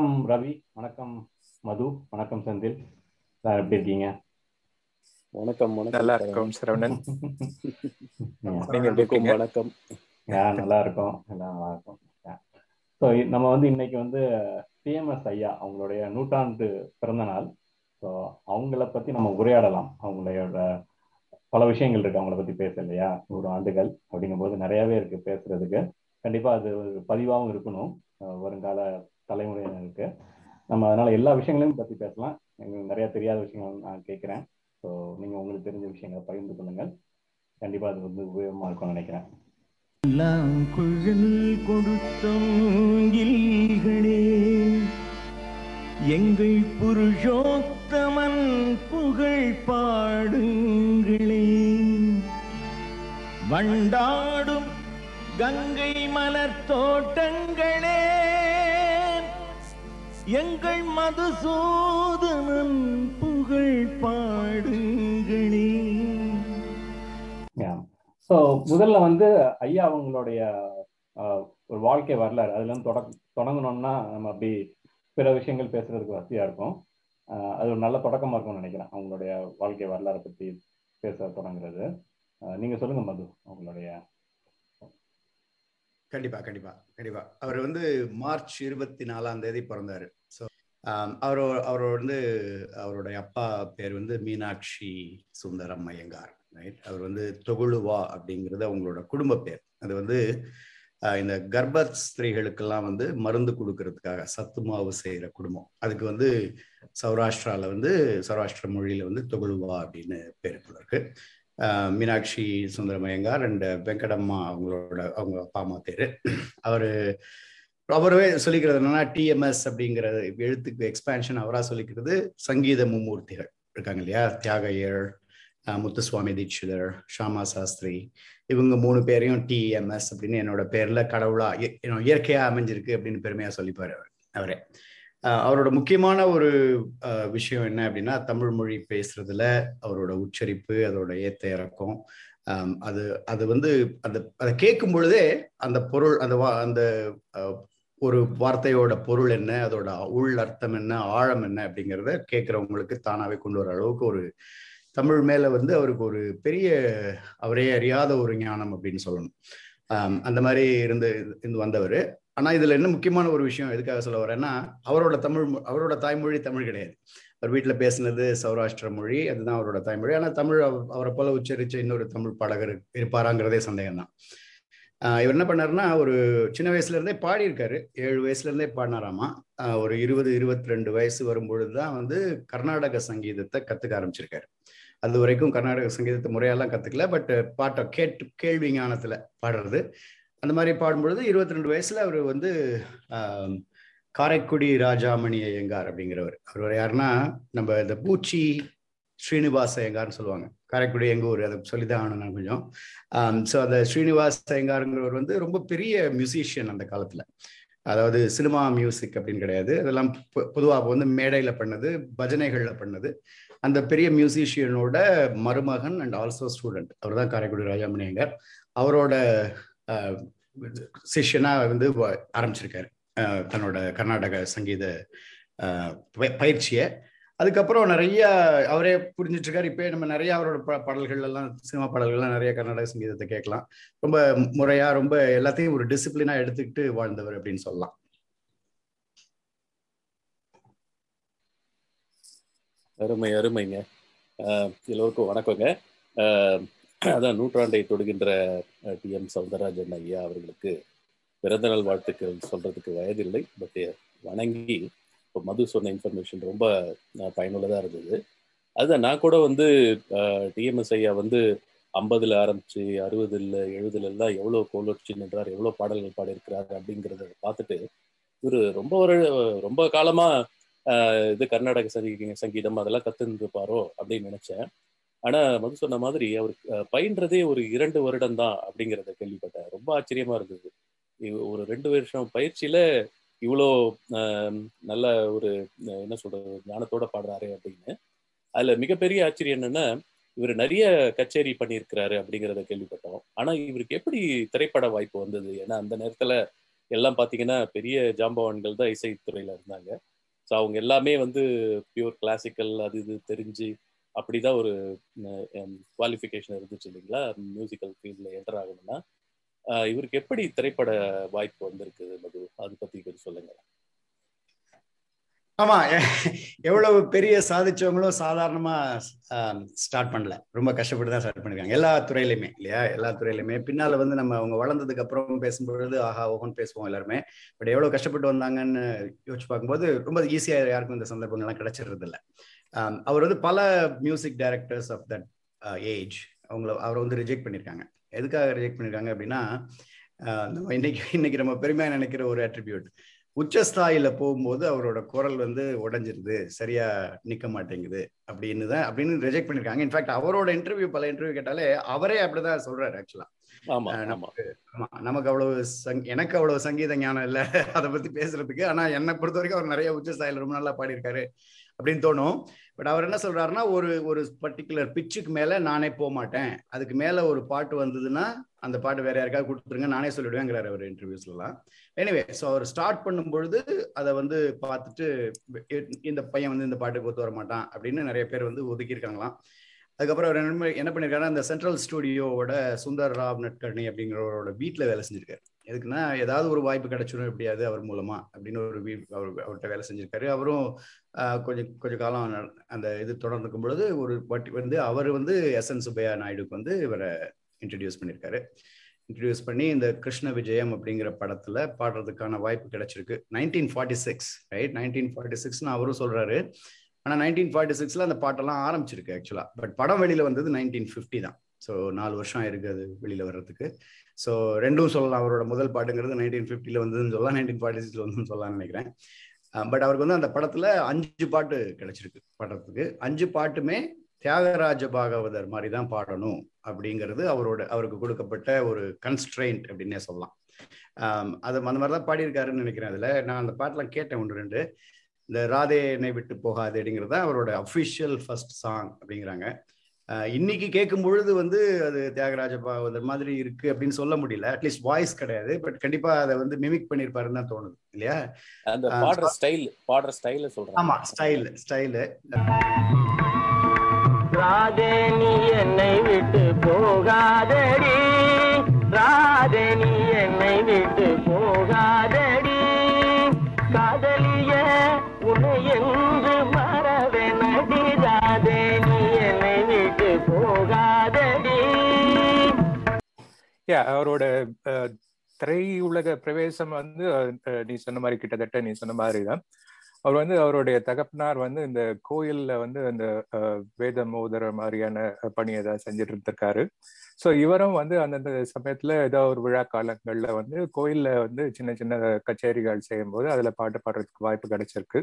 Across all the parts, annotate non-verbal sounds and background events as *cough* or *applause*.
வணக்கம் ரவி. வணக்கம் மது. வணக்கம் செந்தில். சார் எப்படி இருக்கீங்க? வணக்கம் வணக்கம் நல்லா. இருக்கும் சரவணன். Yeah. நீங்க எப்படி வணக்கம். நல்லா இருக்கும். எல்லாம் நல்லா இருக்கும். ஸோ நம்ம வந்து இன்னைக்கு வந்து டிஎம்எஸ் ஐயா அவங்களுடைய நூற்றாண்டு பிறந்த நாள். ஸோ அவங்கள பத்தி நம்ம உரையாடலாம். அவங்களோட பல விஷயங்கள் இருக்கு. அவங்கள பத்தி பேச இல்லையா? நூறு ஆண்டுகள் அப்படிங்கும்போது நிறையவே இருக்கு பேசுறதுக்கு. கண்டிப்பா அது ஒரு பதிவாகவும் இருக்கணும். அஹ் வருங்கால தலைமுறையினருக்கு நம்ம அதனால எல்லா விஷயங்களையும் பத்தி பேசலாம். எங்களுக்கு நிறைய தெரியாத விஷயங்கள் நான் கேட்கிறேன். ஸோ நீங்க உங்களுக்கு தெரிஞ்ச விஷயங்களை பகிர்ந்து கொள்ளுங்கள். கண்டிப்பா அது வந்து உபயோகமா இருக்கும்னு நினைக்கிறேன். குழல் கொடுத்தோங்கில்களே எங்கள் புருஷோத்தமன் புகழ் பாடுங்களே. வண்டாடும் கங்கை மலர் தோட்டங்களே. எங்கள் மதுசூதனன் புகழ் பாடுங்களே. ஸோ முதல்ல வந்து ஐயா அவங்களுடைய ஒரு வாழ்க்கை வரலாறு. அதுல இருந்து தொடக்க தொடங்கணும்னா நம்ம அப்படி பிற விஷயங்கள் பேசுறதுக்கு வசதியா இருக்கும். அது ஒரு நல்ல தொடக்கமா இருக்கும்னு நினைக்கிறேன் அவங்களுடைய வாழ்க்கை வரலாறை பத்தி பேச தொடங்குறது. ஆஹ், நீங்க சொல்லுங்க மது அவங்களுடைய. கண்டிப்பா கண்டிப்பா கண்டிப்பா. அவர் வந்து மார்ச் இருபத்தி நாலாம் தேதி பிறந்தாரு. அவர் அவர் வந்து அவருடைய அப்பா பேர் வந்து மீனாட்சி சுந்தரம் ஐயங்கார் ரைட் அவர் வந்து தொகுழுவா அப்படிங்கிறது அவங்களோட குடும்ப பேர். அது வந்து இந்த கர்ப்ப ஸ்திரீகளுக்கெல்லாம் வந்து மருந்து கொடுக்கறதுக்காக சத்து மாவு செய்கிற குடும்பம். அதுக்கு வந்து சௌராஷ்டிரால வந்து சௌராஷ்டிர மொழியில வந்து தொகுழுவா அப்படின்னு பேர் இருக்கு. ஆஹ் மீனாட்சி சுந்தரமயங்கார் அண்ட் வெங்கடம்மா அவங்களோட அவங்க அப்பா அம்மா பேரு. அவரு அவரவே சொல்லிக்கிறது என்னன்னா டிஎம்எஸ் அப்படிங்கிற எழுத்துக்கு எக்ஸ்பேன்ஷன் அவராக சொல்லிக்கிறது சங்கீத மும்மூர்த்திகள் இருக்காங்க இல்லையா? தியாகையர் முத்துசுவாமி தீட்சிதர் ஷாமா சாஸ்திரி. இவங்க மூணு பேரையும் டிஎம்எஸ் அப்படின்னு என்னோட பேர்ல கடவுளா இய- இயற்கையா அமைஞ்சிருக்கு அப்படின்னு பெருமையா சொல்லிப்பாரு அவர் அவரே. அவரோட முக்கியமான ஒரு விஷயம் என்ன அப்படின்னா தமிழ் மொழி பேசுறதுல அவரோட உச்சரிப்பு அதோட ஏத்த இறக்கம். அது அது வந்து அந்த அதை கேட்கும் பொழுதே அந்த பொருள் அந்த அந்த ஒரு வார்த்தையோட பொருள் என்ன? அதோட உள் அர்த்தம் என்ன? ஆழம் என்ன? அப்படிங்கிறத கேட்குறவங்களுக்கு தானாகவே கொண்டு வர அளவுக்கு ஒரு தமிழ் மேலே வந்து அவருக்கு ஒரு பெரிய அவரே அறியாத ஒரு ஞானம் அப்படின்னு சொல்லணும். அந்த மாதிரி இருந்து இருந்து வந்தவர். ஆனால் இதில் என்ன முக்கியமான ஒரு விஷயம் எதுக்காக சொல்ல வரேன்னா அவரோட தமிழ் மொ- அவரோட தாய்மொழி தமிழ் கிடையாது. அவர் வீட்டில் பேசினது சௌராஷ்டிர மொழி அதுதான் அவரோட தாய்மொழி. ஆனால் தமிழ் அவரை போல உச்சரித்த இன்னொரு தமிழ் பாடகர் இருப்பாராங்கிறதே சந்தேகம் தான் இவர் என்ன பண்ணாருன்னா ஒரு சின்ன வயசுல இருந்தே பாடியிருக்காரு. ஏழு வயசுல இருந்தே பாடினாராமா. ஒரு இருபது இருபத்தி ரெண்டு வயசு வரும்பொழுது தான் வந்து கர்நாடக சங்கீதத்தை கத்துக்க ஆரம்பிச்சிருக்காரு. அது வரைக்கும் கர்நாடக சங்கீதத்தை முறையெல்லாம் கத்துக்கல பட் பாட்டை கேட்டு கேள்வி ஞானத்துல பாடுறது. அந்த மாதிரி பாடும்பொழுது இருபத்தி ரெண்டு வயசுல அவர் வந்து காரைக்குடி ராஜாமணி ஐயங்கார் அப்படிங்கிறவர். அவர் யாருன்னா நம்ம இந்த பூச்சி ஸ்ரீனிவாச ஐயங்கார்னு சொல்லுவாங்க. காரைக்குடி எங்கள் ஊர் அதை சொல்லிதான் ஆகணும் நான் கொஞ்சம் um, ஸோ அந்த ஸ்ரீனிவாஸ் ஐயங்காருங்கிறவர் வந்து ரொம்ப பெரிய மியூசிஷியன் அந்த காலத்தில். அதாவது சினிமா மியூசிக் அப்படின்னு கிடையாது. அதெல்லாம் பொதுவாக வந்து மேடையில் பண்ணது பஜனைகளில் பண்ணது. அந்த பெரிய மியூசிஷியனோட மருமகன் அண்ட் ஆல்சோ ஸ்டூடெண்ட் அவர் தான் காரைக்குடி ராஜாமணி ஐயங்கார். அவரோட ஆஹ், சிஷ்யனா வந்து ஆரம்பிச்சிருக்காரு. தன்னோட கர்நாடக சங்கீத ப- பயிற்சியை. அதுக்கப்புறம் நிறைய அவரே புரிஞ்சிட்டு இருக்காரு இப்போ நம்ம நிறைய அவரோட பாடல்கள் எல்லாம் சினிமா பாடல்கள்லாம் நிறைய கர்நாடக சங்கீதத்தை கேட்கலாம். ரொம்ப முறையா ரொம்ப எல்லாத்தையும் ஒரு டிசிப்ளினா எடுத்துக்கிட்டு வாழ்ந்தவர் அப்படின்னு சொல்லலாம். அருமை அருமைங்க. ஆஹ் எல்லோருக்கும் வணக்கங்க. ஆஹ் அதான் நூற்றாண்டை தொடுகின்ற டி. எம். சவுந்தரராஜன் ஐயா அவர்களுக்கு பிறந்தநாள் வாழ்த்துக்கள் சொல்றதுக்கு வயதில்லை. பட் வணங்கி இப்போ மது சொன்ன இன்ஃபர்மேஷன் ரொம்ப பயனுள்ளதாக பயனுள்ளதா இருந்தது. அதுதான் நான் கூட வந்து டிஎம்எஸ் ஐயா வந்து ஐம்பதுல ஆரம்பிச்சு அறுபதுல எழுபதுல எல்லாம் எவ்வளவு கோலோட்சி நின்றார் எவ்வளவு பாடல்கள் பாடியிருக்கிறார் அப்படிங்கிறத பார்த்துட்டு இவர் ரொம்ப ஒரு ரொம்ப காலமா இது கர்நாடக சங்கீ சங்கீதம் அதெல்லாம் கத்துருப்பாரோ அப்படின்னு நினைச்சேன். ஆனா மது சொன்ன மாதிரி அவர் பயின்றதே ஒரு இரண்டு வருடம் தான் அப்படிங்கிறத கேள்விப்பட்டேன். ரொம்ப ஆச்சரியமா இருந்தது. ஒரு ரெண்டு வருஷம் பயிற்சியில இவ்வளோ நல்ல ஒரு என்ன சொல்றது ஞானத்தோட பாடுறாரு அப்படின்னு. அதுல மிகப்பெரிய ஆச்சரியம் என்னன்னா இவர் நிறைய கச்சேரி பண்ணியிருக்கிறாரு அப்படிங்கிறத கேள்விப்பட்டோம். ஆனா இவருக்கு எப்படி திரைப்பட வாய்ப்பு வந்தது? ஏன்னா அந்த நேரத்துல எல்லாம் பார்த்தீங்கன்னா பெரிய ஜாம்பவான்கள் தான் இசைத்துறையில் இருந்தாங்க. ஸோ அவங்க எல்லாமே வந்து பியூர் கிளாசிக்கல் அது இது தெரிஞ்சு அப்படிதான் ஒரு குவாலிஃபிகேஷன் இருந்துச்சு இல்லைங்களா? மியூசிக்கல் ஃபீல்டில் என்டர் ஆகணும்னா. இவருக்கு எப்படி திரைப்பட வாய்ப்பு வந்திருக்கு மது? அது பத்தி கொஞ்சம் சொல்லுங்க. ஆமா எவ்வளவு பெரிய சாதிச்சவங்களும் சாதாரணமா ஸ்டார்ட் பண்ணல. ரொம்ப கஷ்டப்பட்டு தான் ஸ்டார்ட் பண்ணிருக்காங்க. எல்லா துறையிலுமே இல்லையா? எல்லா துறையிலுமே. பின்னால வந்து நம்ம அவங்க வளர்ந்ததுக்கு அப்புறம் பேசும்பொழுது ஆஹா ஓஹோன்னு பேசுவோம் எல்லாருமே. பட் எவ்வளவு கஷ்டப்பட்டு வந்தாங்கன்னு யோசிச்சு பார்க்கும்போது ரொம்ப ஈஸியா யாருக்கும் இந்த சந்தர்ப்பங்கள்லாம் கிடைச்சிருது இல்லை அவர் வந்து பல music directors of that age அவங்கள அவரை வந்து ரிஜெக்ட் பண்ணியிருக்காங்க எதுக்காக ரிஜெக்ட் பண்ணியிருக்காங்க அப்படின்னா நம்ம இன்னைக்கு இன்னைக்கு நம்ம பெருமையாக நினைக்கிற ஒரு அட்ரிபியூட் உச்சஸ்தாயில போகும்போது அவரோட குரல் வந்து உடஞ்சிருது சரியா நிக்க மாட்டேங்குது அப்படின்னு தான் அப்படின்னு ரிஜெக்ட் பண்ணிருக்காங்க. இன்ஃபேக்ட் அவரோட இன்டர்வியூ பல இன்டர்வியூ கேட்டாலே அவரே அப்படிதான் சொல்றாரு ஆக்சுவலா ஆமா நமக்கு ஆமா நமக்கு அவ்வளவு எனக்கு அவ்வளவு சங்கீத ஞானம் இல்லை அதை பத்தி பேசுறதுக்கு. ஆனா என்னை பொறுத்த வரைக்கும் அவர் நிறைய உச்சஸ்தாயில ரொம்ப நல்லா பாடியிருக்காரு. அப்படின்னு தோணும். பட் அவர் என்ன சொல்றாருன்னா ஒரு ஒரு பர்டிகுலர் பிச்சுக்கு மேல நானே போக மாட்டேன் அதுக்கு மேல ஒரு பாட்டு வந்ததுன்னா அந்த பாட்டு வேற யாருக்காவது கொடுத்துருங்க நானே சொல்லிடுவேங்கிறார் அவர் இன்டர்வியூஸ்லாம் எனிவே ஸோ அவர் ஸ்டார்ட் பண்ணும் பொழுது அதை வந்து பார்த்துட்டு இந்த பையன் வந்து இந்த பாட்டுக்கு ஒத்து வர மாட்டான் அப்படின்னு நிறைய பேர் வந்து ஒதுக்கியிருக்காங்களாம். அதுக்கப்புறம் அவர் என்ன என்ன பண்ணியிருக்காருன்னா அந்த சென்ட்ரல் ஸ்டுடியோவோட சுந்தர் ராவ் நட்கர்ணி அப்படிங்கிறவரோட வீட்டில் வேலை செஞ்சிருக்காரு. எதுக்குன்னா ஏதாவது ஒரு வாய்ப்பு கிடைச்சிடும் எப்படியாது அவர் மூலமா அப்படின்னு ஒரு வீ அவர் அவர்கிட்ட வேலை செஞ்சிருக்காரு. அவரும் கொஞ்சம் கொஞ்சம் காலம் அந்த இது தொடர்ந்துக்கும் பொழுது ஒரு வாட்டி வந்து அவர் வந்து எஸ் என் சுப்பையா நாயுடுக்கு வந்து இவரை இன்ட்ரடியூஸ் பண்ணியிருக்காரு இன்ட்ரடியூஸ் பண்ணி இந்த கிருஷ்ண விஜயம் அப்படிங்கிற படத்துல பாடுறதுக்கான வாய்ப்பு கிடைச்சிருக்கு. Nineteen forty six right nineteen forty சிக்ஸ்னு அவரும் சொல்றாரு. ஆனா நைன்டீன் ஃபார்ட்டி சிக்ஸ்ல அந்த பாட்டெல்லாம் ஆரம்பிச்சிருக்கு ஆக்சுவலா பட் படம் வெளியில வந்தது நைன்டீன் ஃபிஃப்டி தான். ஸோ நாலு வருஷம் இருக்கு அது வெளியில வர்றதுக்கு. ஸோ ரெண்டும் சொல்லலாம். அவரோட முதல் பாட்டுங்கிறது நைன்டீன் ஃபிஃப்டியில் வந்ததுன்னு சொல்லலாம். நைன்டீன் ஃபார்ட்டி சிக்ஸ்ல வந்துன்னு சொல்லலாம்னு நினைக்கிறேன். பட் அவருக்கு வந்து அந்த படத்தில் அஞ்சு பாட்டு கிடைச்சிருக்கு பாடுறதுக்கு அஞ்சு பாட்டுமே தியாகராஜ பாகவதர் மாதிரி தான் பாடணும் அப்படிங்கிறது அவரோட அவருக்கு கொடுக்கப்பட்ட ஒரு கன்ஸ்ட்ரெயின்ட் அப்படின்னே சொல்லலாம். அது அந்த மாதிரி தான் பாடியிருக்காருன்னு நினைக்கிறேன் அதில். நான் அந்த பாட்டெலாம் கேட்டேன் ஒன்று ரெண்டு. இந்த ராதே என்னை விட்டு போகாது அப்படிங்கிறது தான் அவரோட அஃபிஷியல் ஃபர்ஸ்ட் சாங் அப்படிங்கிறாங்க. இன்னைக்கு கேட்கும் பொழுது வந்து அது தியாகராஜ பாகவதர் மாதிரி இருக்கு அப்படின்னு சொல்ல முடியல. அட்லீஸ்ட் வாய்ஸ் கிடையாது. பட் கண்டிப்பா அதை வந்து மிமிக் பண்ணிருப்பாருன்னு தான் தோணுது. இல்லையா? அந்த பாடுற ஸ்டைல் பாடுற ஸ்டைல சொல்றேன் ஆமா ஸ்டைல் ஸ்டைலு ராதே நீ என்னை விட்டு போகாதடி. ராதே நீ என்னை விட்டு போகாதடி. காதலிய அவரோட திரையுலக பிரவேசம் வந்து நீ சொன்ன மாதிரி கிட்டத்தட்ட நீ சொன்ன மாதிரி தான் அவர் வந்து அவருடைய தகப்பனார் வந்து இந்த கோயில்ல வந்து அந்த வேத மோதர மாதிரியான பணியை தான் செஞ்சுட்டு இருந்திருக்காரு. ஸோ இவரும் வந்து அந்தந்த சமயத்துல ஏதோ ஒரு விழா காலங்கள்ல வந்து கோயில்ல வந்து சின்ன சின்ன கச்சேரிகள் செய்யும் போது அதுல பாட்டு பாடுறதுக்கு வாய்ப்பு கிடைச்சிருக்கு.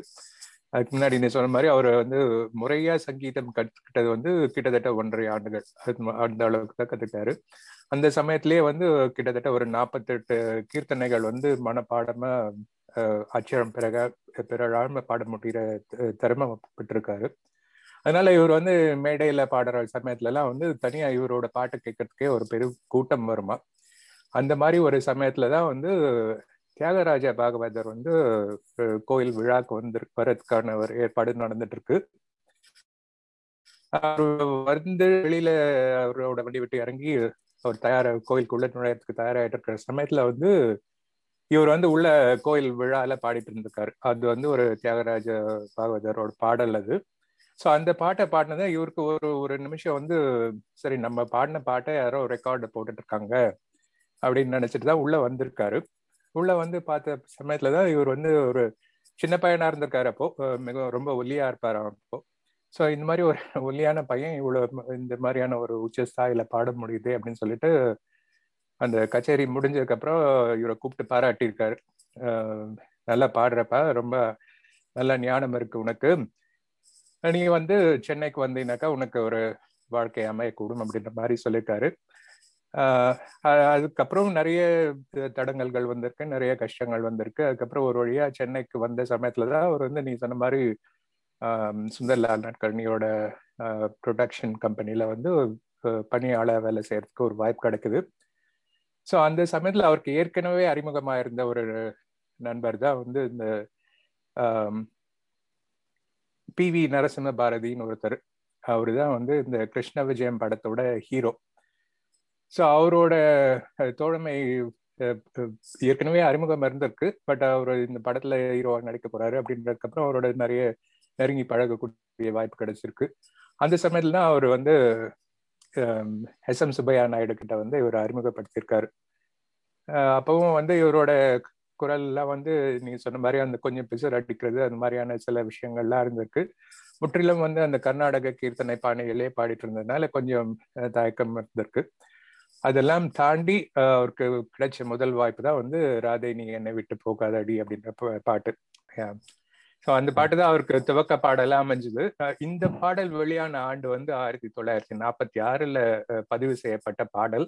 அதுக்கு முன்னாடி நீ சொன்ன மாதிரி அவர் வந்து முறையா சங்கீதம் கற்றுக்கிட்டது வந்து கிட்டத்தட்ட ஒன்றரை ஆண்டுகள். அந்த அளவுக்கு தான் கத்துக்கிட்டாரு. அந்த சமயத்திலேயே வந்து கிட்டத்தட்ட ஒரு நாற்பத்தெட்டு கீர்த்தனைகள் வந்து மனப்பாடமா அச்சரம் பிறக பிறழாம பாட முடிகிற திறமை பெற்றிருக்காரு. அதனால இவர் வந்து மேடையில பாடுற சமயத்துல எல்லாம் வந்து தனியா இவரோட பாட்டு கேட்கறதுக்கே ஒரு பெரும் கூட்டம் வருமா? அந்த மாதிரி ஒரு சமயத்துலதான் வந்து தியாகராஜ பாகவதர் வந்து கோயில் விழாக்கு வந்து வரதுக்கான ஒரு ஏற்பாடு நடந்துட்டு இருக்கு அவர் வந்து வெளியில அவரோட வண்டி விட்டு இறங்கி அவர் தயார கோயிலுக்குள்ள நுழையத்துக்கு தயாராகிட்டு இருக்கிற சமயத்துல வந்து இவர் வந்து உள்ள கோயில் விழால பாடிட்டு இருந்திருக்காரு அது வந்து ஒரு தியாகராஜ பாகவதரோட பாடல் அது. ஸோ அந்த பாட்டை பாடினதான் இவருக்கு ஒரு ஒரு நிமிஷம் வந்து சரி நம்ம பாடின பாட்டை யாரோ ரெக்கார்டு போட்டுட்டு இருக்காங்க அப்படின்னு நினைச்சிட்டு தான் உள்ள வந்திருக்காரு. உள்ள வந்து பார்த்த சமயத்துல தான் இவர் வந்து ஒரு சின்ன பையனா இருந்திருக்காரு அப்போ. மிக ரொம்ப ஒல்லியா இருப்பாரு அப்போ. ஸோ இந்த மாதிரி ஒரு *laughs* ஒல்லியான பையன் இவ்வளோ இந்த மாதிரியான ஒரு உச்ச ஸ்தாயில பாட முடியுது அப்படின்னு சொல்லிட்டு அந்த கச்சேரி முடிஞ்சதுக்கப்புறம் இவரை கூப்பிட்டு பாராட்டியிருக்காரு. நல்லா பாடுறப்ப ரொம்ப நல்ல ஞானம் இருக்கு உனக்கு. நீ வந்து சென்னைக்கு வந்தீங்கன்னாக்கா உனக்கு ஒரு வாழ்க்கை அமையக்கூடும் அப்படின்ற மாதிரி சொல்லியிருக்காரு. அதுக்கப்புறம் நிறைய தடங்கல்கள் வந்திருக்கு நிறைய கஷ்டங்கள் வந்திருக்கு. அதுக்கப்புறம் ஒரு வழியா சென்னைக்கு வந்த சமயத்துல தான் அவர் வந்து நீ சொன்ன மாதிரி சுந்தர்லால் நட்கர்ணியோட ப்ரொடக்ஷன் கம்பெனில வந்து பணியாளர் வேலை செய்யறதுக்கு ஒரு வாய்ப்பு கிடைக்குது. ஸோ அந்த சமயத்துல அவருக்கு ஏற்கனவே அறிமுகமாயிருந்த ஒரு நண்பர் தான் வந்து இந்த பி வி நரசிம்ம பாரதின்னு ஒருத்தர். அவரு தான் வந்து இந்த கிருஷ்ண விஜயம் படத்தோட ஹீரோ. ஸோ அவரோட தோழமை ஏற்கனவே அறிமுகம் இருந்திருக்கு. பட் அவர் இந்த படத்துல ஹீரோவா நடிக்க போறாரு. அப்படின்றதுக்கு அப்புறம் அவரோட நிறைய நெருங்கி பழகக்கூடிய வாய்ப்பு கிடைச்சிருக்கு. அந்த சமயத்துல தான் அவர் வந்து எஸ் எம் சுப்பையா நாயுடு கிட்ட வந்து இவர் அறிமுகப்படுத்தியிருக்காரு. அப்பவும் வந்து இவரோட குரல்லாம் வந்து நீங்க சொன்ன மாதிரி அந்த கொஞ்சம் பிசர் அடிக்கிறது அந்த மாதிரியான சில விஷயங்கள்லாம் இருந்திருக்கு. முற்றிலும் வந்து அந்த கர்நாடக கீர்த்தனை பாணிகளே பாடிட்டு இருந்ததுனால கொஞ்சம் தயக்கம் இருந்திருக்கு. அதெல்லாம் தாண்டி அவருக்கு கிடைச்ச முதல் வாய்ப்பு தான் வந்து ராதை நீ என்னை விட்டு போகாதடி அப்படின்ற பாட்டு. ஸோ அந்த பாட்டு தான் அவருக்கு துவக்க பாடலா அமைஞ்சது. இந்த பாடல் வெளியான ஆண்டு வந்து ஆயிரத்தி தொள்ளாயிரத்தி நாற்பத்தி ஆறுல பதிவு செய்யப்பட்ட பாடல்.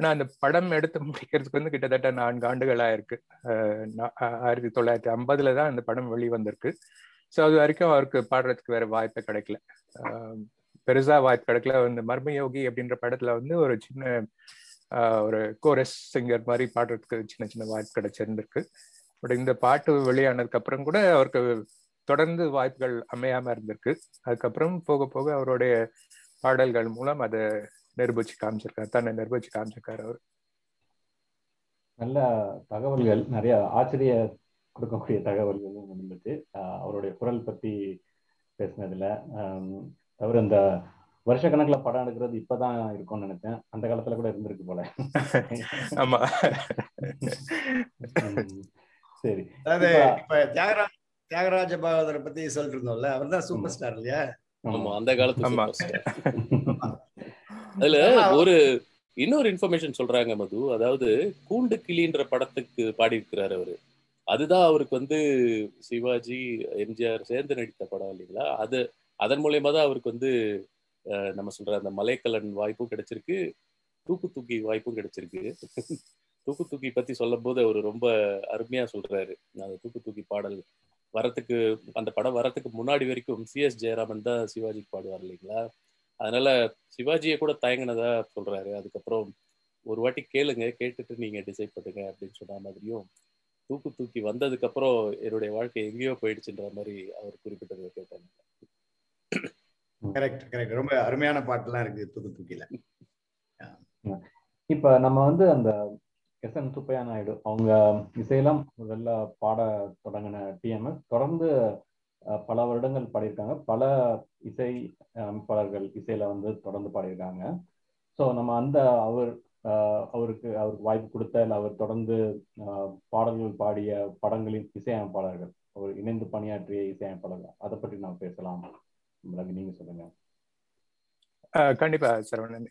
ஆனா அந்த படம் எடுத்து முடிக்கிறதுக்கு வந்து கிட்டத்தட்ட நான்கு ஆண்டுகள் ஆயிருக்கு. அஹ், நா- அஹ், ஆயிரத்தி தொள்ளாயிரத்தி ஐம்பதுல தான் அந்த படம் வெளிவந்திருக்கு. ஸோ அது வரைக்கும் அவருக்கு பாடுறதுக்கு வேற வாய்ப்பே கிடைக்கல. பெருசா வாய்ப்பு கிடைக்கல. இந்த மர்மயோகி அப்படின்ற படத்துல வந்து ஒரு சின்ன ஆஹ், ஒரு கோரஸ் சிங்கர் மாதிரி பாடுறதுக்கு சின்ன சின்ன வாய்ப்பு கிடைச்சிருந்திருக்கு. பட் இந்த பாட்டு வெளியானதுக்கு அப்புறம் கூட அவருக்கு தொடர்ந்து வாய்ப்புகள் அமையாம இருந்திருக்கு. அதுக்கப்புறம் போக போக அவருடைய பாடல்கள் மூலம் அதை நிரூபிச்சு காமிச்சிருக்காரு. தன்னை நிரூபிச்சு காமிச்சிருக்காரு அவர். நல்ல தகவல்கள். நிறைய ஆச்சரிய கொடுக்கக்கூடிய தகவல்களும் இருந்துச்சு அவருடைய குரல் பத்தி பேசினதுல. தவிர இந்த வருஷக்கணக்கில் படம் எடுக்கிறது இப்பதான் இருக்கும்னு நினைச்சேன். அந்த காலத்துல கூட இருந்திருக்கு போல. ஆமா. சரி. அதாவது இப்ப- தியாகராஜ தியாகராஜ பாகவதரை பத்தி சொல்லிட்டு இருந்தோம்ல அவர் தான் சூப்பர் ஸ்டார் இல்லையா? ஆமா அந்த காலத்து. அதுல ஒரு இன்னொரு இன்ஃபர்மேஷன் சொல்றாங்க மது. அதாவது கூண்டு கிளின்ற படத்துக்கு பாடியிருக்கிறாரு அவரு. அதுதான் அவருக்கு வந்து சிவாஜி எம்ஜிஆர் சேர்ந்து நடித்த படம் இல்லைங்களா? அது அதன் மூலயமா தான் அவருக்கு வந்து நம்ம சொல்ற அந்த மலைக்கலன் வாய்ப்பும் கிடைச்சிருக்கு. தூக்கு தூக்கி வாய்ப்பும் கிடைச்சிருக்கு. தூக்கு தூக்கி பத்தி சொல்லும் போது அவர் ரொம்ப அருமையா சொல்றாரு. அந்த தூக்கு தூக்கி பாடல் வரத்துக்கு அந்த படம் வரத்துக்கு முன்னாடி வரைக்கும் சிஎஸ் ஜெயராமன் தான் சிவாஜிக்கு பாடுவார் இல்லைங்களா? அதனால சிவாஜியை கூட தயங்கினதா சொல்றாரு. அதுக்கப்புறம் ஒரு வாட்டி கேளுங்க கேட்டுட்டு நீங்க டிசைட் பண்ணுங்க அப்படின்னு சொன்ன மாதிரியும் தூக்கு தூக்கி வந்ததுக்கு அப்புறம் என்னுடைய வாழ்க்கை எங்கேயோ போயிடுச்சுன்ற மாதிரி அவர் குறிப்பிட்டதை கேட்டாங்க. கரெக்ட் கரெக்ட் ரொம்ப அருமையான பாட்டுலாம் இருக்கு தூக்கு தூக்கில இப்ப நம்ம வந்து அந்த எஸ் என் சுப்பையா நாயுடு அவங்க இசையெல்லாம் முதல்ல பாட தொடங்கின டிஎம்எஸ் தொடர்ந்து பல வருடங்கள் பாடியிருக்காங்க. பல இசை அமைப்பாளர்கள் இசையில வந்து தொடர்ந்து பாடியிருக்காங்க. ஸோ நம்ம அந்த அவர் அவருக்கு அவருக்கு வாய்ப்பு கொடுத்த இல்லை அவர் தொடர்ந்து பாடல்கள் பாடிய படங்களின் இசையமைப்பாளர்கள் அவர் இணைந்து பணியாற்றிய இசையமைப்பாளர்கள் அதை பற்றி நாம் பேசலாம். ரவி, நீங்க சொல்லுங்க. கண்டிப்பா சரவணன்.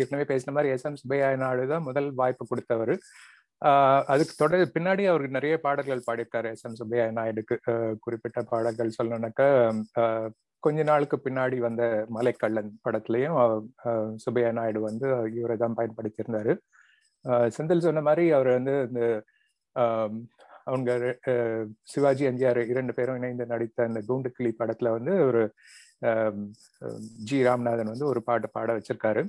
ஏற்கனவே பேசின மாதிரி எஸ். எம். சுப்பையா நாயுடு தான் முதல் வாய்ப்பு கொடுத்தவர். ஆஹ் அதுக்கு தொடர் பின்னாடி அவருக்கு நிறைய பாடல்கள் பாடியிருக்காரு எஸ். எம். சுப்பையா நாயுடுக்கு குறிப்பிட்ட பாடல்கள் சொல்லணும்னாக்கா கொஞ்ச நாளுக்கு பின்னாடி வந்த மலைக்கள்ளன் படத்துலயும் அஹ் சுப்பையா நாயுடு வந்து இவரை தான் பயன்படுத்தியிருந்தாரு. ஆஹ் செந்தில் சொன்ன மாதிரி அவர் வந்து இந்த அவங்க சிவாஜி எம்ஜிஆர் இரண்டு பேரும் இணைந்து நடித்த அந்த கூண்டுக்கிளி படத்துல வந்து ஒரு ஜி ராம்நாதன் வந்து ஒரு பாட்டு பாட வச்சிருக்காரு.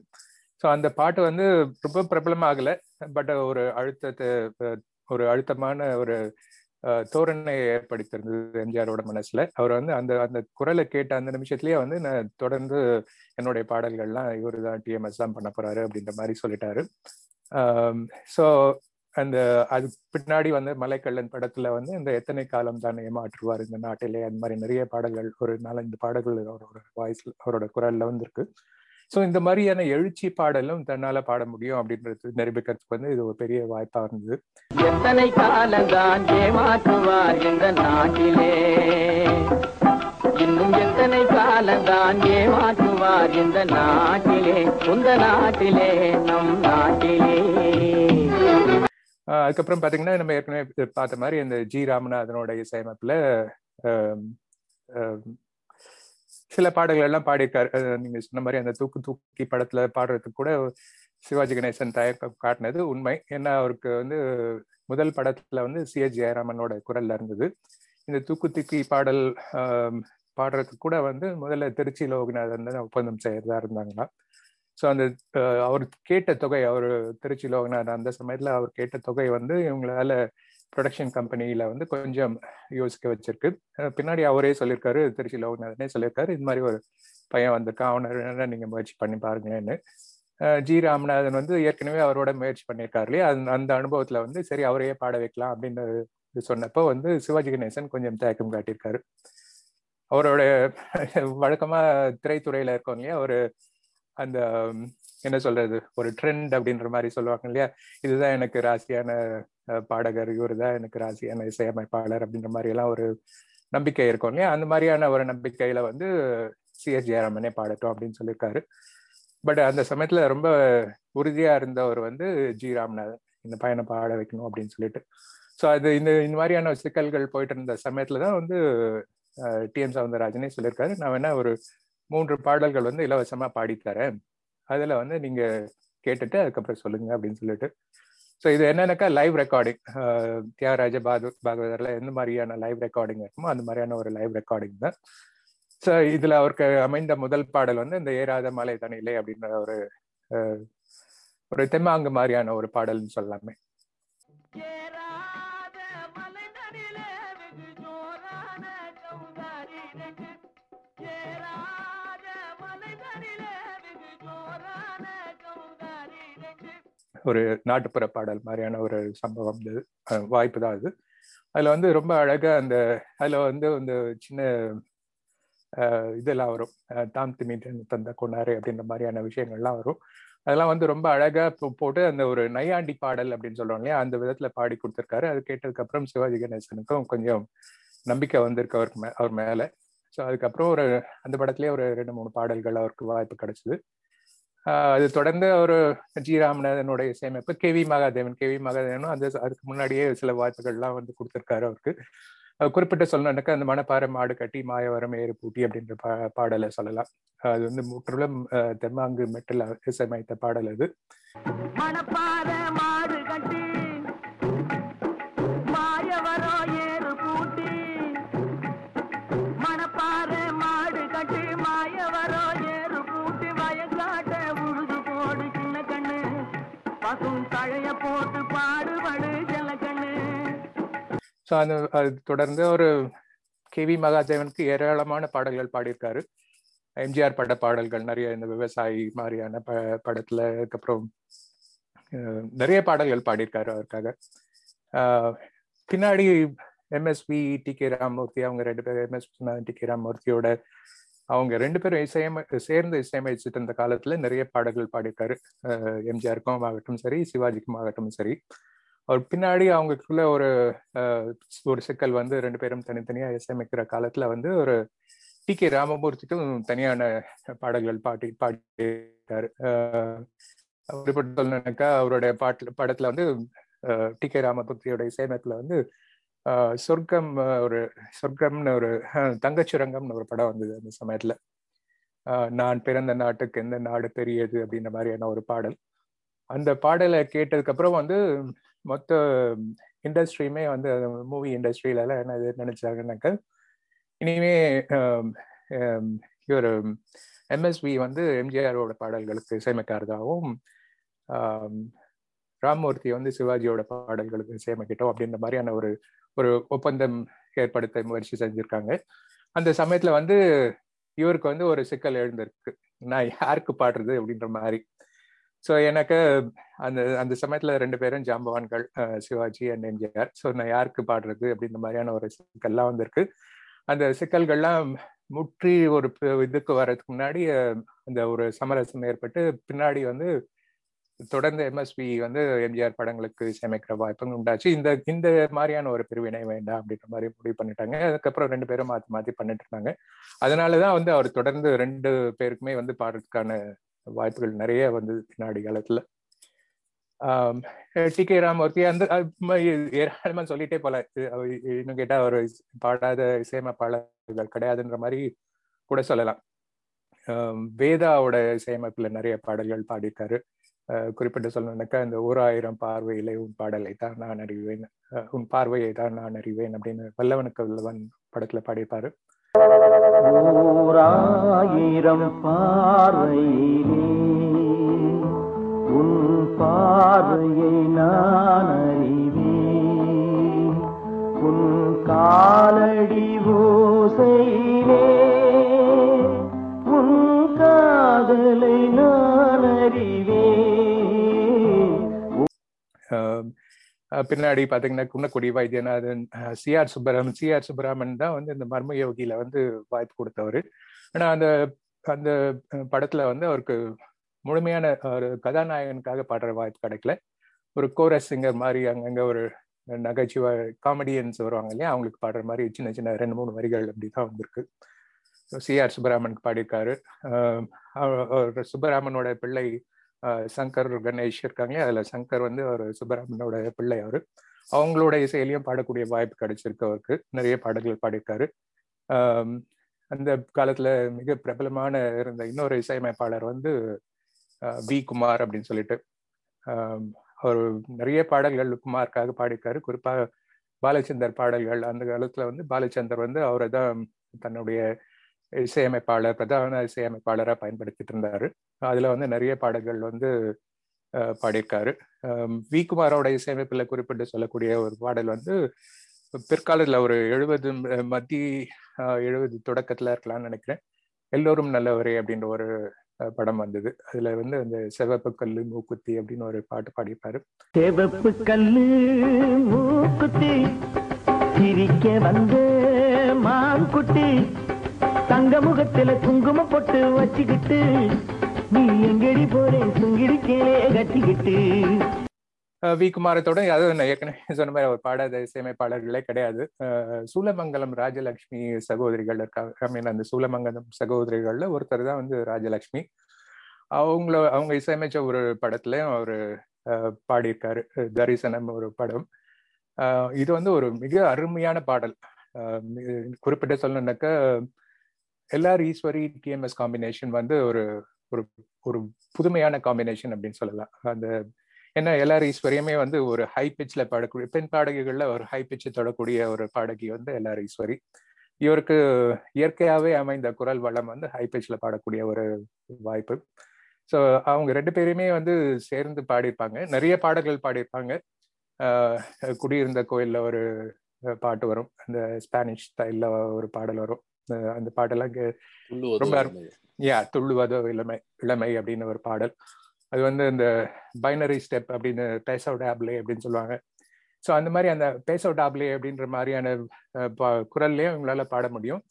ஸோ அந்த பாட்டு வந்து ரொம்ப பிரபலமாகல பட் ஒரு அழுத்தத்தை ஒரு அழுத்தமான ஒரு தோரணை தோரணையை ஏற்படுத்தியிருந்தது எம்ஜிஆரோட மனசுல. அவர் வந்து அந்த அந்த குரலை கேட்ட அந்த நிமிஷத்துலயே வந்து நான் தொடர்ந்து என்னுடைய பாடல்கள்லாம் இவரு தான் டிஎம்எஸ் தான் பண்ண போறாரு அப்படின்ற மாதிரி சொல்லிட்டாரு. ஸோ அந்த uh, அது பின்னாடி வந்து மலைக்கல்லன் படத்துல வந்து இந்த எத்தனை காலம் தான் ஏமாற்றுவார் இந்த நாட்டிலே அந்த மாதிரி நிறைய பாடல்கள் ஒரு நாலஞ்சு பாடல்கள் அவரோட வாய்ஸ்ல அவரோட குரல்ல வந்திருக்கு. ஸோ இந்த மாதிரியான எழுச்சி பாடலும் தன்னால பாட முடியும் அப்படின்றது நிரூபிக்கிறதுக்கு வந்து இது ஒரு பெரிய வாய்ப்பா இருந்தது. எத்தனை காலந்தான் ஏமாற்றுவார் இந்த நாட்டிலே? இன்னும் எத்தனை காலந்தான் ஏமாற்றுவார் இந்த நாட்டிலே? உந்த நாட்டிலே நம் நாட்டிலே. அதுக்கப்புறம் பார்த்தீங்கன்னா நம்ம ஏற்கனவே பார்த்த மாதிரி இந்த ஜி ராமநாதனோட இசையமைப்பில் சில பாடல்கள் எல்லாம் பாடியிருக்காரு. நீங்க சொன்ன மாதிரி அந்த தூக்கு தூக்கி படத்துல பாடுறதுக்கு கூட சிவாஜி கணேசன் தயக்கம் காட்டினது உண்மை. ஏன்னா அவருக்கு வந்து முதல் படத்துல வந்து சி எஸ் ஜெயராமனோட குரல்ல இருந்தது. இந்த தூக்கு தூக்கி பாடல் பாடுறதுக்கு கூட வந்து முதல்ல திருச்சி லோகநாதன் தான் ஒப்பந்தம் செய்யறதா இருந்தாங்களாம். ஸோ அந்த அவர் கேட்ட தொகை அவர் திருச்சி வாங்கினார் அந்த சமயத்தில் அவர் கேட்ட தொகை வந்து இவங்களால ப்ரொடக்ஷன் கம்பெனியில வந்து கொஞ்சம் யோசிக்க வச்சிருக்கு. பின்னாடி அவரே சொல்லியிருக்காரு திருச்சி லோகநாதனே சொல்லியிருக்காரு இது மாதிரி ஒரு பையன் வந்திருக்கான் அவனை நீங்கள் நீங்க முயற்சி பண்ணி பாருங்களேன்னு. ஜி ராமநாதன் வந்து ஏற்கனவே அவரோட முயற்சி பண்ணியிருக்காரு இல்லையா? அந்த அந்த அனுபவத்தில் வந்து சரி அவரையே பாட வைக்கலாம் அப்படின்னு இது சொன்னப்போ வந்து சிவாஜி கணேசன் கொஞ்சம் தயக்கம் காட்டியிருக்காரு. அவரோட வழக்கமா திரைத்துறையில் இருக்கோம் இல்லையா? அவர் அந்த என்ன சொல்றது ஒரு ட்ரெண்ட் அப்படின்ற மாதிரி சொல்லுவாங்க இல்லையா? இதுதான் எனக்கு ராசியான பாடகர் இவர் தான் எனக்கு ராசியான இசையமைப்பாளர் அப்படின்ற மாதிரி எல்லாம் ஒரு நம்பிக்கை இருக்கும் இல்லையா? அந்த மாதிரியான ஒரு நம்பிக்கையில வந்து சிஎஸ் ஜெயராமனே பாடட்டும் அப்படின்னு சொல்லியிருக்காரு. பட் அந்த சமயத்துல ரொம்ப உறுதியா இருந்தவர் வந்து ஜி ராம்நாதன். இந்த பையனை பாட வைக்கணும் அப்படின்னு சொல்லிட்டு. ஸோ அது இந்த இந்த மாதிரியான சிக்கல்கள் போயிட்டு இருந்த சமயத்துல தான் வந்து டிஎம் சவுந்தரராஜனே சொல்லியிருக்காரு. நான் வேணா ஒரு மூன்று பாடல்கள் வந்து இலவசமா பாடித்தரேன். அதில் அதுல வந்து நீங்க கேட்டுட்டு அதுக்கப்புறம் சொல்லுங்க அப்படின்னு சொல்லிட்டு. ஸோ இது என்னன்னாக்கா? லைவ் ரெக்கார்டிங் தியாகராஜ பாது பாகவதர்ல எந்த மாதிரியான லைவ் ரெக்கார்டிங் இருக்குமோ அந்த மாதிரியான ஒரு லைவ் ரெக்கார்டிங் தான். ஸோ இதுல அவருக்கு அமைந்த முதல் பாடல் வந்து இந்த ஏறாத மலை தனியிலே அப்படின்ற ஒரு ஒரு தெம்மாங்கு மாதிரியான ஒரு பாடல்னு சொல்லாமே ஒரு நாட்டுப்புற பாடல் மாதிரியான ஒரு சம்பவம் இது. வாய்ப்பு தான் அது. அதில் வந்து ரொம்ப அழகாக அந்த அதில் வந்து இந்த சின்ன இதெல்லாம் வரும். தாம் திமிட்டு தந்த கொண்டாரு அப்படின்ற மாதிரியான விஷயங்கள்லாம் வரும். அதெல்லாம் வந்து ரொம்ப அழகா போட்டு அந்த ஒரு நையாண்டி பாடல் அப்படின்னு சொல்றோம் இல்லையா? அந்த விதத்துல பாடி கொடுத்துருக்காரு. அது கேட்டதுக்கு அப்புறம் சிவாஜி கணேசனுக்கும் கொஞ்சம் நம்பிக்கை வந்திருக்கு அவருக்கு மே அவர் மேல. ஸோ அதுக்கப்புறம் ஒரு அந்த படத்துலேயே ஒரு ரெண்டு மூணு பாடல்கள் அவருக்கு வாய்ப்பு கிடைச்சிது. அது தொடர்ந்து ஒரு ஜி ராமநாதனுடைய இசையமைப்பு K V Mahadevan K V மகாதேவனும் அந்த அதுக்கு முன்னாடியே சில வாய்ப்புகள்லாம் வந்து கொடுத்துருக்காரு அவருக்கு. குறிப்பிட்ட சொல்லணும்னாக்கா அந்த மணப்பாறை மாடு கட்டி மாயவரம் ஏறு பூட்டி அப்படின்ற பா பாடலை சொல்லலாம். அது வந்து முற்றிலும் தெம்மாங்கு மெட்டில் இசையமைத்த பாடல் அது. மணப்பாறை மாடு கட்டி அது தொடர்ந்து ஒரு கே வி மகாதேவனுக்கு ஏராளமான பாடல்கள் பாடியிருக்காரு. எம்ஜிஆர் பட பாடல்கள் நிறைய இந்த விவசாயி மாதிரியான ப படத்துல அதுக்கப்புறம் நிறைய பாடல்கள் பாடியிருக்காரு அவருக்காக. ஆஹ், பின்னாடி எம்எஸ்பி டி கே ராமூர்த்தி அவங்க ரெண்டு பேரும் எம்எஸ்பி டி கே ராமூர்த்தியோட அவங்க ரெண்டு பேரும் இசையமை சேர்ந்து இசையமைச்சிட்டு இருந்த காலத்துல நிறைய பாடல்கள் பாடியிருக்காரு. அஹ், எம்ஜிஆருக்கும் ஆகட்டும் சரி சிவாஜிக்கும் ஆகட்டும் சரி. அவர் பின்னாடி அவங்களுக்குள்ள ஒரு ஒரு சிக்கல் வந்து ரெண்டு பேரும் தனித்தனியா இசையமைக்கிற காலத்துல வந்து ஒரு டி கே ராமமூர்த்திக்கும் தனியான பாடல்கள் பாடி பாடிட்டாரு. அஹ், சொல்லணும்னாக்கா அவருடைய பாட்டுல படத்துல வந்து டி கே ராமபக்தியோட இசையமைப்புல வந்து சொர்க்கம் ஒரு சொர்க்கம்னு ஒரு அஹ், தங்கச்சுரங்கம்னு ஒரு படம் வந்தது அந்த சமயத்துல. நான் பிறந்த நாட்டுக்கு எந்த நாடு பெரியது அப்படின்ற மாதிரியான ஒரு பாடல். அந்த பாடலை கேட்டதுக்கு அப்புறம் வந்து மொத்த இண்டஸ்ட்ரியுமே வந்து மூவி இண்டஸ்ட்ரியில எல்லாம் என்ன இது நினைச்சாங்கன்னாக்க இனிமே இவர் எம்எஸ்வி வந்து எம்ஜிஆரோட பாடல்களுக்கு இசையமைக்கிறதாகவும் ராமமூர்த்தி வந்து சிவாஜியோட பாடல்களுக்கு இசையமைக்கிட்டோம் அப்படின்ற மாதிரியான ஒரு ஒரு ஒப்பந்தம் ஏற்படுத்த முயற்சி செஞ்சிருக்காங்க. அந்த சமயத்துல வந்து இவருக்கு வந்து ஒரு சிக்கல் எழுந்திருக்கு. நான் யாருக்கு பாடுறது அப்படின்ற மாதிரி. ஸோ எனக்கு அந்த அந்த சமயத்தில் ரெண்டு பேரும் ஜாம்பவான்கள் சிவாஜி அண்ட் எம்ஜிஆர். ஸோ நான் யாருக்கு பாடுறது அப்படின்ற மாதிரியான ஒரு சிக்கல்லாம் வந்திருக்கு. அந்த சிக்கல்கள்லாம் முற்றி ஒரு இதுக்கு வர்றதுக்கு முன்னாடி அந்த ஒரு சமரசம் ஏற்பட்டு பின்னாடி வந்து தொடர்ந்து எம்எஸ்பி வந்து எம்ஜிஆர் படங்களுக்கு இசையமைக்கிற வாய்ப்பும் உண்டாச்சு. இந்த இந்த மாதிரியான ஒரு பிரிவினை வேண்டாம் அப்படின்ற மாதிரி முடிவு பண்ணிட்டாங்க. அதுக்கப்புறம் ரெண்டு பேரும் மாற்றி மாற்றி பண்ணிட்டு இருந்தாங்க. அதனாலதான் வந்து அவர் தொடர்ந்து ரெண்டு பேருக்குமே வந்து பாடுறதுக்கான வாய்ப்புகள் நிறைய வந்து பின்னாடி காலத்துல. டி கே ராமூர்த்தி அந்த ஏராளமா சொல்லிட்டே போல. இது இன்னும் கேட்டா அவர் பாடாத இசையமைப்பாளர்கள் கிடையாதுன்ற மாதிரி கூட சொல்லலாம். வேதாவோட இசையமைப்புல நிறைய பாடல்கள் பாடியிருக்காரு. அஹ் குறிப்பிட்டு சொல்லணும்னாக்கா இந்த ஓர் ஆயிரம் பார்வையிலே உன் பாடலை தான் நான் அறிவேன். அஹ் உன் பார்வையை தான் நான் அறிவேன் அப்படின்னு வல்லவனுக்கு வல்லவன் படத்துல பாடியிருப்பாரு. ஓராயிரம் பார்வையிலே உன் பார்வையை நான் அறிவேன். உன் காலடி ஓசையிலே உன் காதலை நான் அறிவேன். பின்னாடி பாத்தீங்கன்னா Kunnakudi Vaidyanathan C R Subbaraman C R Subbaraman தான் வந்து இந்த மர்ம யோகியில வந்து வாய்ப்பு கொடுத்தவர். ஆனா அந்த அந்த படத்துல வந்து அவருக்கு முழுமையான ஒரு கதாநாயகனுக்காக பாடுற வாய்ப்பு கிடைக்கல. ஒரு கோரஸ் சிங்கர் மாதிரி அங்கங்க ஒரு நகைச்சுவை காமெடியன்ஸ் வருவாங்க இல்லையா அவங்களுக்கு பாடுற மாதிரி சின்ன சின்ன ரெண்டு மூணு வரிகள் அப்படிதான் வந்திருக்கு. சிஆர் சுப்பராமனுக்கு பாடியிருக்காரு. ஆஹ் அவர் சுப்பராமனோட பிள்ளை சங்கர் கணேஷ் இருக்காங்க. அதில் சங்கர் வந்து அவர் சுப்பராமனோட பிள்ளை அவர். அவங்களோட இசையிலையும் பாடக்கூடிய வாய்ப்பு கிடைச்சிருக்கு அவருக்கு. நிறைய பாடல்கள் பாடியிருக்காரு. அந்த காலத்தில் மிக பிரபலமான இருந்த இன்னொரு இசையமைப்பாளர் வந்து வி குமார் அப்படின்னு சொல்லிட்டு. அவர் நிறைய பாடல்கள் குமாருக்காக பாடியிருக்காரு. குறிப்பா பாலச்சந்தர் பாடல்கள். அந்த காலத்தில் வந்து பாலச்சந்தர் வந்து அவரை தான் தன்னுடைய இசையமைப்பாளர் பிரதான இசையமைப்பாளராக பயன்படுத்திட்டு இருந்தாரு அதுல வந்து நிறைய பாடல்கள் வந்து அஹ், பாடியிருக்காரு. வி. குமாரோட இசையமைப்பில் குறிப்பிட்டு சொல்லக்கூடிய ஒரு பாடல் வந்து பிற்காலத்துல ஒரு எழுபது மத்தி எழுபது தொடக்கத்துல இருக்கலாம்னு நினைக்கிறேன். எல்லோரும் நல்லவரே அப்படின்ற ஒரு படம் வந்தது. அதுல வந்து அந்த செவப்பு கல்லு மூக்குத்தி அப்படின்னு ஒரு பாட்டு பாடியிருப்பாரு. செவப்பு கல்லு மூக்குத்தி சிரிக்க வந்து மாங்குட்டி தங்க முகத்துல குங்குமம் போட்டு வச்சுக்கிட்டு நீ எங்கடி போறே? சுங்கிடி கேளே கட்டிக்கிட்டு. வி. குமாரத்தோட அது நான் ஏற்கனவே சொன்ன மாதிரி அவர் பாடாத இசையமைப்பாளர்களே கிடையாது. சூலமங்கலம் ராஜலட்சுமி சகோதரிகள் இருக்காங்க. ஐ மீன் அந்த சூலமங்கலம் சகோதரிகள்ல ஒருத்தர் தான் வந்து ராஜலட்சுமி அவங்கள அவங்க இசையமைச்ச ஒரு படத்துலயும் அவர் பாடியிருக்காரு. தரிசனம் ஒரு படம். இது வந்து ஒரு மிக அருமையான பாடல். குறிப்பிட்ட சொல்லணுன்னாக்க L R Eswari T M S combination வந்து ஒரு ஒரு ஒரு புதுமையான காம்பினேஷன் அப்படின்னு சொல்லலாம். அந்த ஏன்னா எல்லார் ஈஸ்வரியுமே வந்து ஒரு ஹை பிச்சில் பாடக்கூடிய பெண் பாடகிகளில் ஒரு ஹை பிச்சு தொடக்கூடிய ஒரு பாடகி வந்து எல்ஆர் ஈஸ்வரி. இவருக்கு இயற்கையாகவே அமைந்த குரல் வளம் வந்து ஹை பிச்சில் பாடக்கூடிய ஒரு வாய்ப்பு. ஸோ அவங்க ரெண்டு பேருமே வந்து சேர்ந்து பாடியிருப்பாங்க. நிறைய பாடல்கள் பாடியிருப்பாங்க. குடியிருந்த கோயிலில் ஒரு பாட்டு வரும். அந்த ஸ்பானிஷ் ஸ்டைலில் ஒரு பாடல் வரும். அந்த துள்ளுவதோ ரொம்ப. யா துள்ளுவதோ இளமை இளமை அப்படின்னு ஒரு பாடல். அது வந்து இந்த பைனரி ஸ்டெப் அப்படின்னு பேசோ டேப்லே அப்படின்னு சொல்லுவாங்க. ஸோ அந்த மாதிரி அந்த பேசோ டேப்லே அப்படின்ற மாதிரியான குரல்லையும் இவங்களால பாட முடியும்.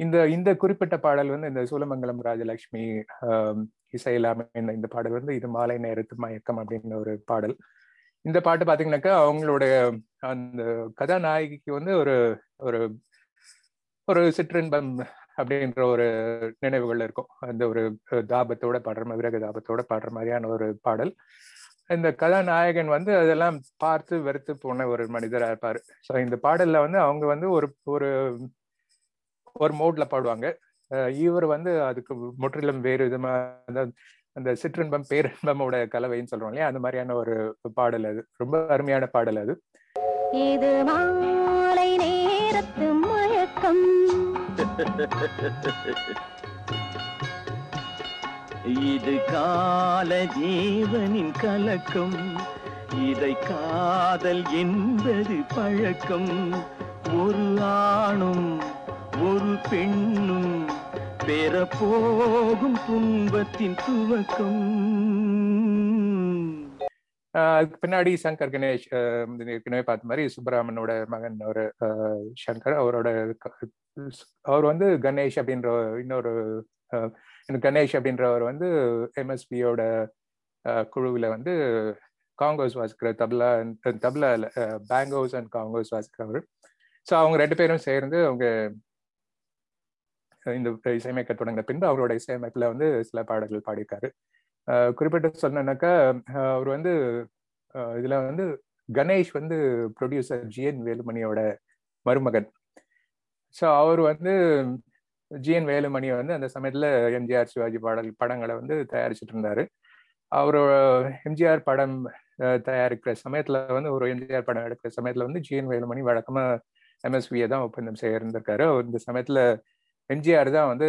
இந்த இந்த குறிப்பிட்ட பாடல் வந்து இந்த சூலமங்கலம் ராஜலட்சுமி ஆஹ், இசையில் அமைந்த இந்த பாடல் வந்து இது மாலை நேரத்து மயக்கம் அப்படின்னு ஒரு பாடல். இந்த பாட்டு பாத்தீங்கன்னாக்கா அவங்களுடைய அந்த கதாநாயகிக்கு வந்து ஒரு ஒரு ஒரு சிற்றின்பம் அப்படின்ற ஒரு நினைவுகள் இருக்கும். அந்த ஒரு தாபத்தோட பாடுற மாதிரி விரக தாபத்தோட பாடுற மாதிரியான ஒரு பாடல். இந்த கதாநாயகன் வந்து அதெல்லாம் பார்த்து வெறுத்து போன ஒரு மனிதராக இருப்பார். ஸோ இந்த பாடலில் வந்து அவங்க வந்து ஒரு ஒரு ஒரு மோட்ல பாடுவாங்க. இவர் வந்து அதுக்கு முற்றிலும் வேறு விதமாக அதாவது அந்த சிற்றின்பம் பேரின்பமோட கலவைன்னு சொல்றோம் இல்லையா? அந்த மாதிரியான ஒரு பாடல் அது. ரொம்ப அருமையான பாடல் அது. இது மாலை நேரத்து இது கால ஜீவனின் கலக்கம் இதை காதல் என்பது பழக்கம். ஒரு ஆணும் ஒரு பெண்ணும் பெறப்போகும் துன்பத்தின் துவக்கம். அதுக்கு பின்னாடி சங்கர் கணேஷ் ஏற்கனவே பார்த்த மாதிரி சுப்பராமனோட மகன் ஒரு சங்கர். அவரோட அவர் வந்து கணேஷ் அப்படின்ற இன்னொரு கணேஷ் அப்படின்றவர் வந்து எம்எஸ்பியோட குழுவில் வந்து காங்கோஸ் வாசிக்கிற tabla tabla bongos and congas வாசிக்கிறவர். So அவங்க ரெண்டு பேரும் சேர்ந்து அவங்க இந்த இசையமைக்க தொடங்கின பின்பு அவரோட இசையமைப்பில் வந்து சில பாடல்கள் பாடியிருக்காரு. குறிப்பிட்டு சொன்னேன்னாக்கா அவர் வந்து இதுல வந்து கணேஷ் வந்து ப்ரொடியூசர் ஜிஎன் வேலுமணியோட மருமகன். ஸோ அவர் வந்து ஜிஎன் வேலுமணி வந்து அந்த சமயத்தில் எம்ஜிஆர் சிவாஜி பாடல் படங்களை வந்து தயாரிச்சுட்டு இருந்தாரு. அவர் எம்ஜிஆர் படம் தயாரிக்கிற சமயத்தில் வந்து ஒரு எம்ஜிஆர் படம் எடுக்கிற சமயத்தில் வந்து ஜிஎன் வேலுமணி வழக்கமாக எம்எஸ்வியை தான் ஒப்பந்தம் செய்ய இருந்திருக்காரு இந்த சமயத்தில் எம்ஜிஆர் தான் வந்து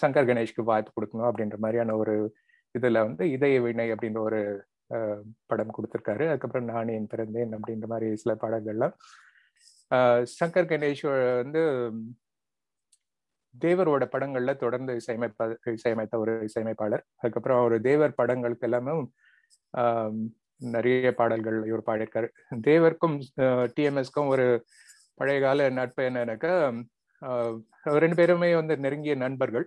சங்கர் கணேஷ்க்கு வாய்ப்பு கொடுக்கணும் அப்படின்ற மாதிரியான ஒரு இதுல வந்து இதய வினை அப்படின்ற ஒரு படம் கொடுத்துருக்காரு. அதுக்கப்புறம் நான் என் பிறந்தேன் அப்படின்ற மாதிரி சில படங்கள்லாம். சங்கர் கணேஷ் வந்து தேவரோட படங்கள்ல தொடர்ந்து இசையமைப்ப இசையமைத்த ஒரு இசையமைப்பாளர். அதுக்கப்புறம் அவர் தேவர் படங்களுக்கு எல்லாமே நிறைய பாடல்கள் இவர் பாடியிருக்காரு. தேவருக்கும் டிஎம்எஸ்க்கும் ஒரு பழைய கால நட்பு என்னன்னாக்கா ரெண்டு பேருமே வந்து நெருங்கிய நண்பர்கள்.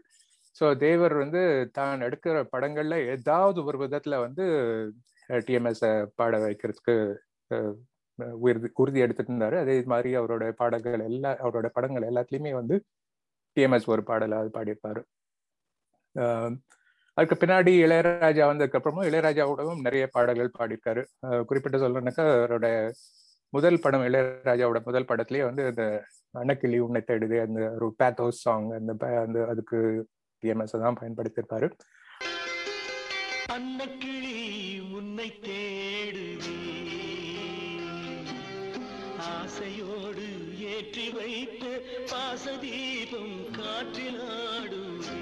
ஸோ தேவர் வந்து தான் எடுக்கிற படங்கள்ல ஏதாவது ஒரு விதத்துல வந்து டிஎம்எஸ் பாட வைக்கிறதுக்கு உறுதி உறுதி எடுத்துட்டு இருந்தாரு. அதே மாதிரி அவரோட பாடல்கள் எல்லா அவரோட படங்கள் எல்லாத்துலயுமே வந்து டிஎம்எஸ் ஒரு பாடலாவது பாடியிருப்பாரு. ஆஹ் அதுக்கு பின்னாடி இளையராஜா வந்ததுக்கு அப்புறமும் இளையராஜாவோடவும் நிறைய பாடல்கள் பாடியிருக்காரு. குறிப்பிட்ட குறிப்பிட்டு சொல்லணும்னாக்கா அவரோட முதல் படம் இளையராஜாவோட முதல் படத்திலேயே வந்து அந்த அன்னக்கிளி உன்னை தேடுது அந்த ஒரு பேத்தோஸ் சாங் அந்த அந்த அதுக்கு டிஎம்எஸ் தான் பயன்படுத்தியிருப்பாரு. அன்னக்கிளி உன்னை தேடுவே ஆசையோடு ஏற்றி வைத்த பாசதீபம் காற்றில் ஆடுவே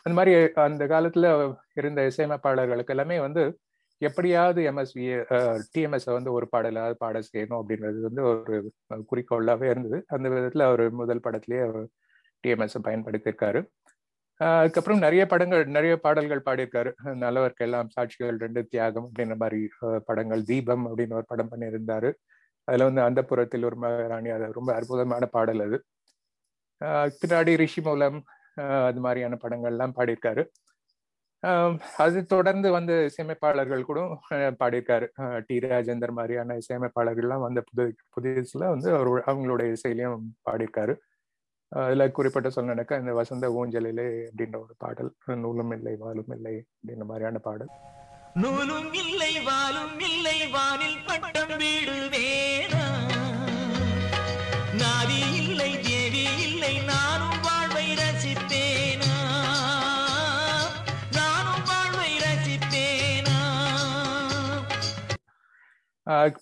அந்த மாதிரி அந்த காலத்துல இருந்த இசையமைப்பாளர்களுக்கு எல்லாமே வந்து எப்படியாவது எம்எஸ்வி டிஎம்எஸ் வந்து ஒரு பாடலாவது பாட செய்யணும் அப்படின்றது வந்து ஒரு குறிக்கோளாவே இருந்தது. அந்த விதத்துல அவர் முதல் படத்திலேயே டிஎம்எஸ் பயன்படுத்தியிருக்காரு. ஆஹ் அதுக்கப்புறம் நிறைய படங்கள் நிறைய பாடல்கள் பாடியிருக்காரு. நல்லவர்க்கெல்லாம் சாட்சிகள் ரெண்டு தியாகம் அப்படின்ற மாதிரி படங்கள். தீபம் அப்படின்னு ஒரு படம் பண்ணியிருந்தாரு. அதுல வந்து அந்த புறத்தில் ஒரு ராணி அது ரொம்ப அற்புதமான பாடல் அது. ஆஹ் பின்னாடி ரிஷி மூலம் ஆஹ் அது மாதிரியான படங்கள்லாம் பாடியிருக்காரு. அது தொடர்ந்து வந்து இசையமைப்பாளர்கள் கூட பாடியிருக்காரு. டி ராஜேந்தர் மாதிரியான இசையமைப்பாளர்கள்லாம் வந்த புது புதுசுல வந்து அவர் அவங்களுடைய இசையிலையும் பாடியிருக்காரு. அதுல குறிப்பிட்ட சொல்லணும்னாக்கா இந்த வசந்த ஊஞ்சலிலே அப்படின்ற ஒரு பாடல் நூலும் இல்லை வாலும் இல்லை அப்படின்ற மாதிரியான பாடல். நூலும் இல்லை வாலும் இல்லை வானில் பட்டம் விடுவேனா நாதி இல்லை தேவி இல்லை நானும்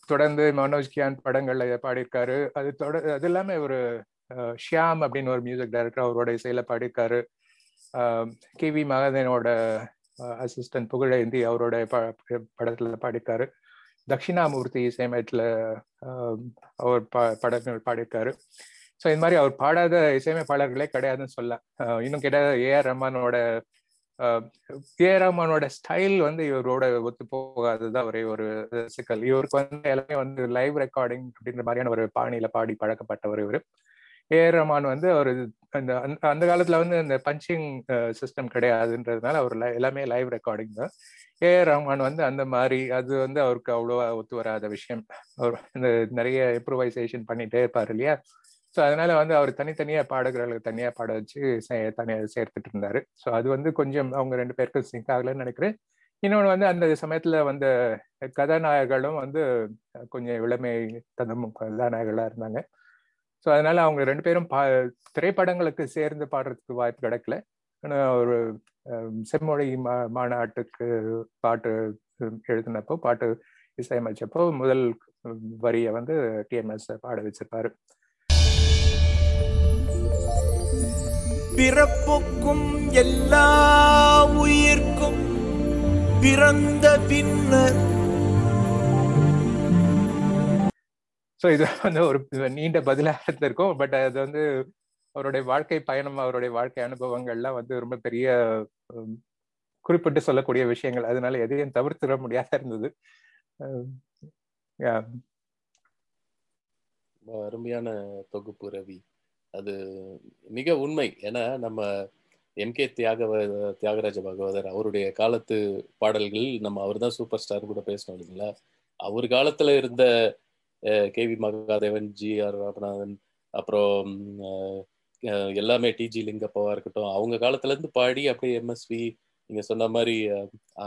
தொடர்ந்து மனோஜ் கியான் படங்கள்ல பாடியிருக்காரு. அது தொடர் அது எல்லாமே ஒரு ஷியாம் அப்படின்னு ஒரு மியூசிக் டைரக்டர் அவரோட இசையில பாடியிருக்காரு. கே வி மகாதேனோட அசிஸ்டன்ட் புகழேந்தி அவரோட ப- படத்துல பாடியிருக்காரு. தட்சிணாமூர்த்தி இசையமையத்துல அவர் ப படங்கள் பாடியிருக்காரு. ஸோ இந்த மாதிரி அவர் பாடாத இசையமைப்பாளர்களே கிடையாதுன்னு சொல்லலாம் இன்னும் கேட்டால் ஏஆர் ரஹ்மானோட ஏஆர் ஸ்டைல் வந்து இவரோட ஒத்து போகாததான் ஒரே ஒரு சிக்கல் இவருக்கு வந்து எல்லாமே வந்து லைவ் ரெக்கார்டிங் அப்படின்ற மாதிரியான ஒரு பாணியில பாடி பழக்கப்பட்டவர் இவர். ஏஆர் ரமான் வந்து அவர் அந்த அந்த- அந்த காலத்துல வந்து இந்த பஞ்சிங் சிஸ்டம் கிடையாதுன்றதுனால அவர் எல்லாமே லைவ் ரெக்கார்டிங் தான். ஏஆர் ரஹ்மான் வந்து அந்த மாதிரி அது வந்து அவருக்கு அவ்வளோவா ஒத்து வராத விஷயம். அவர் இந்த நிறைய இம்ப்ரூவைசேஷன் பண்ணிட்டே இருப்பார் இல்லையா? ஸோ அதனால வந்து அவர் தனித்தனியா பாடகர்களுக்கு தனியா பாட வச்சு சே- தனியா சேர்த்துட்டு இருந்தாரு ஸோ அது வந்து கொஞ்சம் அவங்க ரெண்டு பேருக்கும் சிங்க் ஆகலைன்னு நினைக்கிறேன். இன்னொன்று வந்து அந்த சமயத்துல வந்த கதாநாயகர்களும் வந்து கொஞ்சம் இளமை தந்தமும் கதாநாயகர்களா இருந்தாங்க. ஸோ அதனால அவங்க ரெண்டு பேரும் பா திரைப்படங்களுக்கு சேர்ந்து பாடுறதுக்கு வாய்ப்பு கிடைக்கல. ஆனா ஒரு செம்மொழி மா மாநாட்டுக்கு பாட்டு எழுதினப்போ பாட்டு இசையமைச்சப்போ முதல் வரியை வந்து டிஎம்எஸ் பாட வச்சிருப்பாரு. பிறப்புக்கும் எல்லா உயிர்க்கும் பிறந்த பின்னர். ஸோ இது வந்து ஒரு நீண்ட பதிலாக இருந்திருக்கும் பட் அது வந்து அவருடைய வாழ்க்கை பயணம் அவருடைய வாழ்க்கை அனுபவங்கள்லாம் வந்து ரொம்ப பெரிய குறிப்பிட்டு சொல்லக்கூடிய விஷயங்கள். அதனால எதையும் தவிர்த்திட முடியாத இருந்தது. அருமையான தொகுப்பு ரவி. அது மிக உண்மை. ஏன்னா நம்ம எம். கே. தியாக தியாகராஜ பாகவதர் அவருடைய காலத்து பாடல்கள் நம்ம அவர் தான் சூப்பர் ஸ்டார் கூட பேசணும் இல்லைங்களா? அவர் காலத்துல இருந்த K. V. Mahadevan G. R. Ramanathan அப்புறம் எல்லாமே டிஜி லிங்கப்பாவா இருக்கட்டும் அவங்க காலத்துல இருந்து பாடி அப்படியே எம்எஸ்வி நீங்க சொன்ன மாதிரி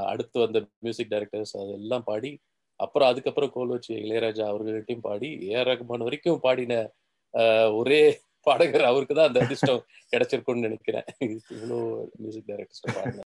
அடுத்து வந்த மியூசிக் டைரக்டர்ஸ் அதெல்லாம் பாடி அப்புறம் அதுக்கப்புறம் கோலோச்சி இளையராஜா அவர்கள்ட்டையும் பாடி ஏஆர் ரகுமான் வரைக்கும் பாடின ஒரே பாடகர் அவருக்கு தான் அந்த அதிர்ஷ்டம் கிடைச்சிருக்கும்னு நினைக்கிறேன். இவ்வளோ மியூசிக் டைரக்டர்ஸ் பாருங்க